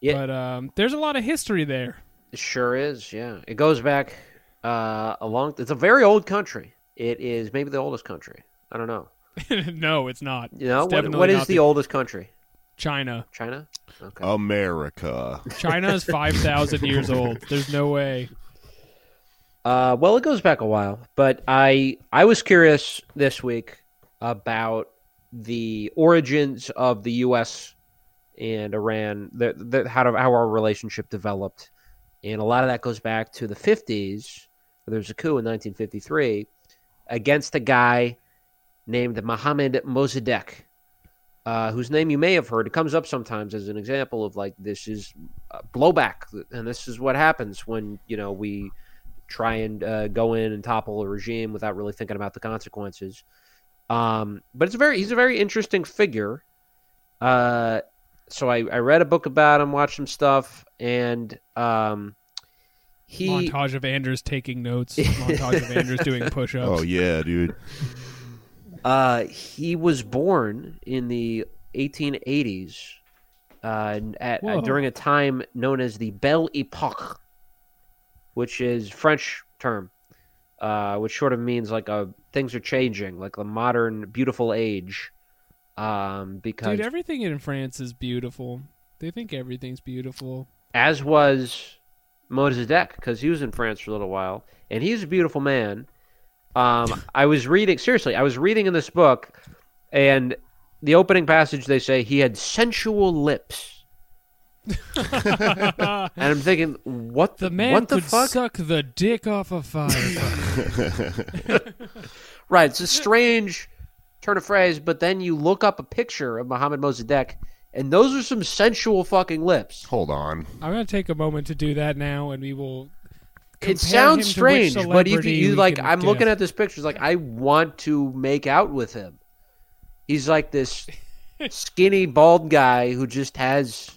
Yeah. But um, there's a lot of history there. It sure is. Yeah, it goes back uh, a long. It's a very old country. It is maybe the oldest country. I don't know. no, it's not. You know It's what, what is not the oldest country? China? China. Okay. America. China is five thousand years old. There's no way. Uh, well, it goes back a while, but I I was curious this week about the origins of the U.S. and Iran, the, the, how to, how our relationship developed, and a lot of that goes back to the '50s. There was a coup in 1953 against a guy named Mohammad Mossadegh, uh, whose name you may have heard. It comes up sometimes as an example of like this is blowback, and this is what happens when you know we try and uh, go in and topple a regime without really thinking about the consequences. Um, but it's a very he's a very interesting figure. Uh, so I, I read a book about him, watched some stuff, and um, he Montage of Anders taking notes. Montage of Anders doing push-ups. Oh yeah, dude. uh, he was born in the 1880s uh, at, Whoa. during a time known as the Belle Epoque, which is French term, uh, which sort of means like a things are changing, like the modern beautiful age. Um, because Dude, everything in France is beautiful. They think everything's beautiful. as was Mossadegh, because he was in France for a little while, and he's a beautiful man. Um, I was reading seriously. I was reading in this book, and the opening passage they say he had sensual lips, and I'm thinking, what The man what the could fuck? suck the dick off a fire. Right, it's a strange turn of phrase, but then you look up a picture of Muhammad Mossadegh, and those are some sensual fucking lips. Hold on. I'm gonna take a moment to do that now, and we will. It sounds him to strange, but if you, you like, I'm looking at this picture. It's like I want to make out with him. He's like this skinny, bald guy who just has.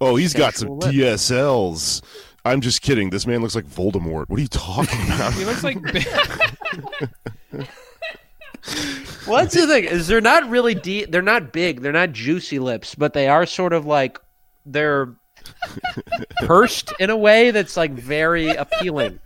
Oh, he's got some Sexual lip. DSLs. I'm just kidding. This man looks like Voldemort. What are you talking about? He looks like Well, that's the thing is they're not really deep. They're not big. They're not juicy lips, but they are sort of like they're pursed in a way that's like very appealing.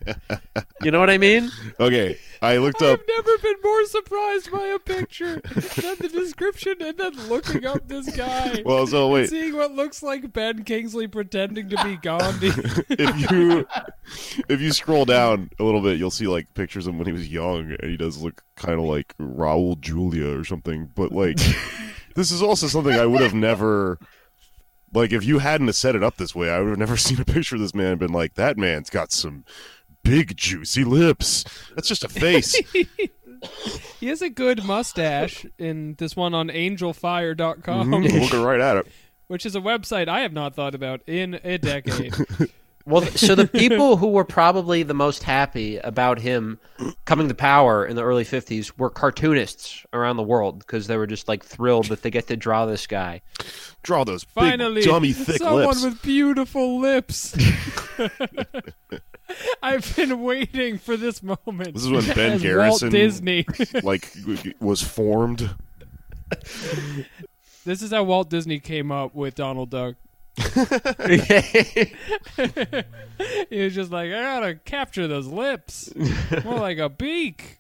You know what I mean? okay, I looked up. I've never been more surprised by a picture than the description and then looking up this guy. Well, so and wait. Seeing what looks like Ben Kingsley pretending to be Gandhi. if you if you scroll down a little bit, you'll see like pictures of him when he was young, and he does look kind of like Raul Julia or something. But like, this is also something I would have never. Like, if you hadn't set it up this way, I would have never seen a picture of this man and been like, "That man's got some big juicy lips." That's just a face. he has a good mustache in this one on angelfire.com, Mhm, Looking right at it. which is a website I have not thought about in a decade. Well, so the people who were probably the most happy about him coming to power in the early 50s were cartoonists around the world because they were just like thrilled that they get to draw this guy. Draw those big, Finally, dummy, thick someone lips. with beautiful lips. I've been waiting for this moment. This is when Ben As Garrison Walt Disney. like was formed. this is how Walt Disney came up with Donald Duck. He was just like, I gotta capture those lips, more like a beak.